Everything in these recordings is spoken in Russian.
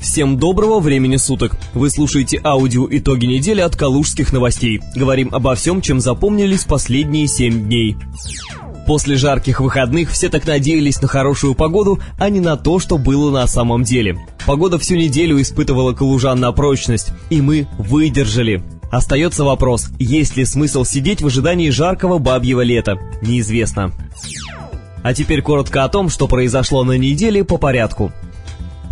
Всем доброго времени суток! Вы слушаете аудио «Итоги недели» от Калужских новостей. Говорим обо всем, чем запомнились последние семь дней. После жарких выходных все так надеялись на хорошую погоду, а не на то, что было на самом деле. Погода всю неделю испытывала калужан на прочность, и мы выдержали. Остается вопрос, есть ли смысл сидеть в ожидании жаркого бабьего лета? Неизвестно. А теперь коротко о том, что произошло на неделе по порядку.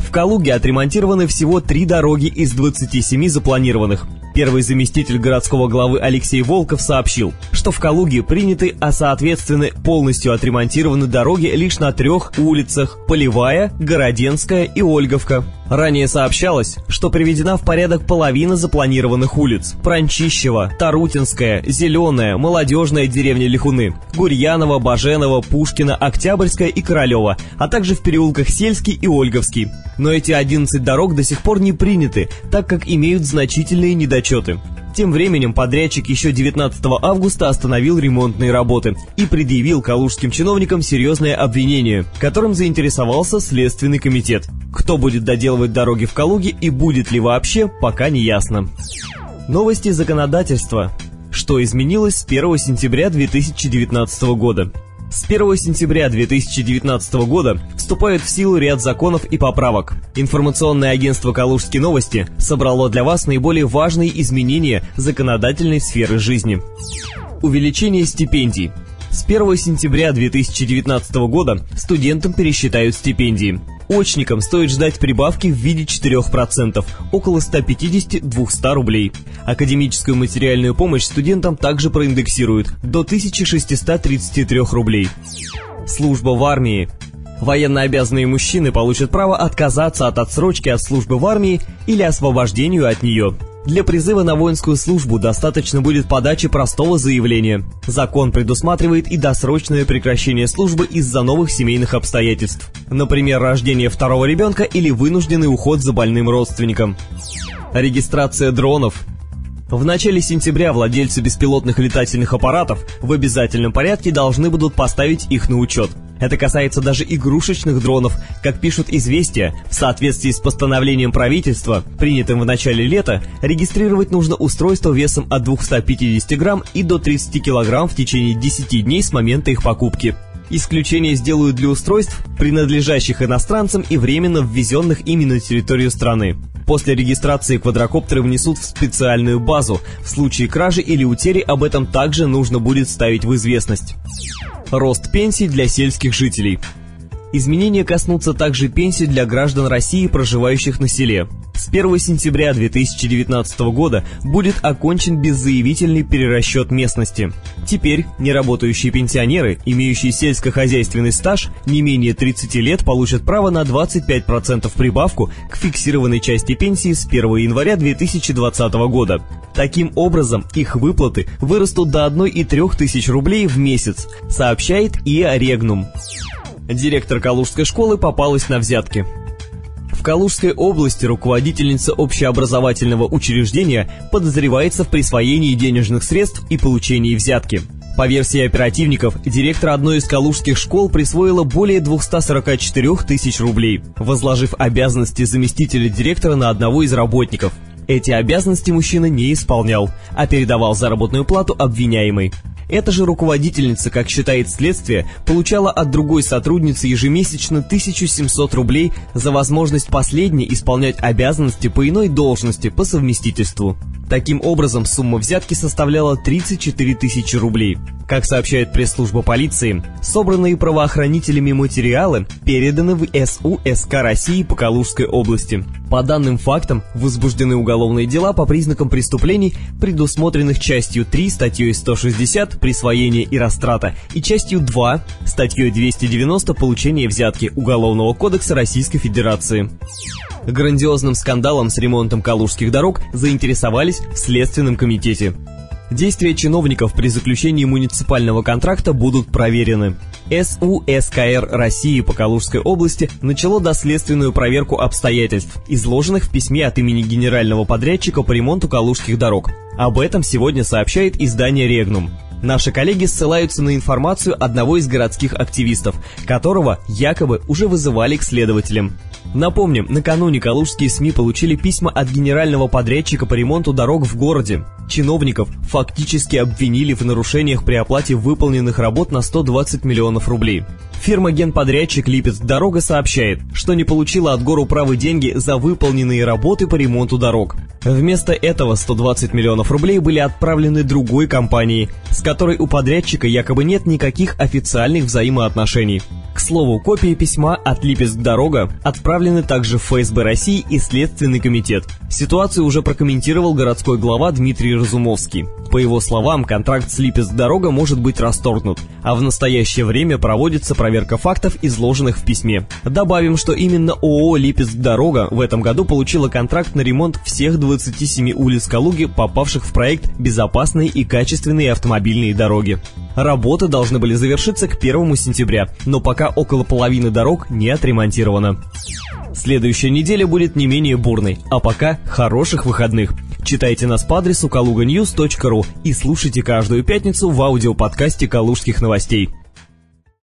В Калуге отремонтированы всего три дороги из 27 запланированных. Первый заместитель городского главы Алексей Волков сообщил, что в Калуге приняты, а соответственно полностью отремонтированы дороги лишь на трех улицах – Полевая, Городенская и Ольговка. Ранее сообщалось, что приведена в порядок половина запланированных улиц – Пранчищева, Тарутинская, Зеленая, Молодежная деревня Лихуны, Гурьянова, Баженова, Пушкина, Октябрьская и Королева, а также в переулках Сельский и Ольговский. Но эти 11 дорог до сих пор не приняты, так как имеют значительные недочеты. Тем временем подрядчик еще 19 августа остановил ремонтные работы и предъявил калужским чиновникам серьезное обвинение, которым заинтересовался Следственный комитет. Кто будет доделывать дороги в Калуге и будет ли вообще, пока не ясно. Новости законодательства. Что изменилось с 1 сентября 2019 года? С 1 сентября 2019 года вступают в силу ряд законов и поправок. Информационное агентство «Калужские новости» собрало для вас наиболее важные изменения законодательной сферы жизни. Увеличение стипендий. С 1 сентября 2019 года студентам пересчитают стипендии. Очникам стоит ждать прибавки в виде 4%, около 150-200 рублей. Академическую материальную помощь студентам также проиндексируют до 1633 рублей. Служба в армии. Военнообязанные мужчины получат право отказаться от отсрочки от службы в армии или освобождению от нее. Для призыва на воинскую службу достаточно будет подачи простого заявления. Закон предусматривает и досрочное прекращение службы из-за новых семейных обстоятельств. Например, рождение второго ребенка или вынужденный уход за больным родственником. Регистрация дронов – в начале сентября владельцы беспилотных летательных аппаратов в обязательном порядке должны будут поставить их на учет. Это касается даже игрушечных дронов. Как пишут «Известия», в соответствии с постановлением правительства, принятым в начале лета, регистрировать нужно устройство весом от 250 грамм и до 30 килограмм в течение 10 дней с момента их покупки. Исключение сделают для устройств, принадлежащих иностранцам и временно ввезенных ими на территорию страны. После регистрации квадрокоптеры внесут в специальную базу. В случае кражи или утери об этом также нужно будет ставить в известность. Рост пенсий для сельских жителей. Изменения коснутся также пенсий для граждан России, проживающих на селе. С 1 сентября 2019 года будет окончен беззаявительный перерасчет местности. Теперь неработающие пенсионеры, имеющие сельскохозяйственный стаж не менее 30 лет, получат право на 25% прибавку к фиксированной части пенсии с 1 января 2020 года. Таким образом, их выплаты вырастут до 1,3 тысяч рублей в месяц, сообщает ИА Регнум. Директор Калужской школы попалась на взятки. В Калужской области руководительница общеобразовательного учреждения подозревается в присвоении денежных средств и получении взятки. По версии оперативников, директор одной из калужских школ присвоила более 244 тысяч рублей, возложив обязанности заместителя директора на одного из работников. Эти обязанности мужчина не исполнял, а передавал заработную плату обвиняемой. Эта же руководительница, как считает следствие, получала от другой сотрудницы ежемесячно 1700 рублей за возможность последней исполнять обязанности по иной должности по совместительству. Таким образом, сумма взятки составляла 34 тысячи рублей. Как сообщает пресс-служба полиции, собранные правоохранителями материалы переданы в СУ СК России по Калужской области. По данным фактам, возбуждены уголовные дела по признакам преступлений, предусмотренных частью 3 статьей 160 «Присвоение и растрата» и частью 2 статьей 290 «Получение взятки» Уголовного кодекса Российской Федерации. Грандиозным скандалом с ремонтом калужских дорог заинтересовались в Следственном комитете. Действия чиновников при заключении муниципального контракта будут проверены. СУ СКР России по Калужской области начало доследственную проверку обстоятельств, изложенных в письме от имени генерального подрядчика по ремонту калужских дорог. Об этом сегодня сообщает издание «Регнум». Наши коллеги ссылаются на информацию одного из городских активистов, которого якобы уже вызывали к следователям. Напомним, накануне калужские СМИ получили письма от генерального подрядчика по ремонту дорог в городе. Чиновников фактически обвинили в нарушениях при оплате выполненных работ на 120 миллионов рублей. Фирма «Генподрядчик Липецк Дорога» сообщает, что не получила от горуправы деньги за выполненные работы по ремонту дорог. Вместо этого 120 миллионов рублей были отправлены другой компании, с которой у подрядчика якобы нет никаких официальных взаимоотношений. К слову, копии письма от Липецк Дорога отправлены также в ФСБ России и Следственный комитет. Ситуацию уже прокомментировал городской глава Дмитрий Разумовский. По его словам, контракт с Липецк Дорога может быть расторгнут, а в настоящее время проводится проверка фактов, изложенных в письме. Добавим, что именно ООО Липецк Дорога в этом году получила контракт на ремонт всех 27 улиц Калуги, попавших в проект «Безопасные и качественные автомобильные дороги». Работы должны были завершиться к 1 сентября, но пока около половины дорог не отремонтировано. Следующая неделя будет не менее бурной, а пока хороших выходных. Читайте нас по адресу kaluganews.ru и слушайте каждую пятницу в аудиоподкасте «Калужских новостей».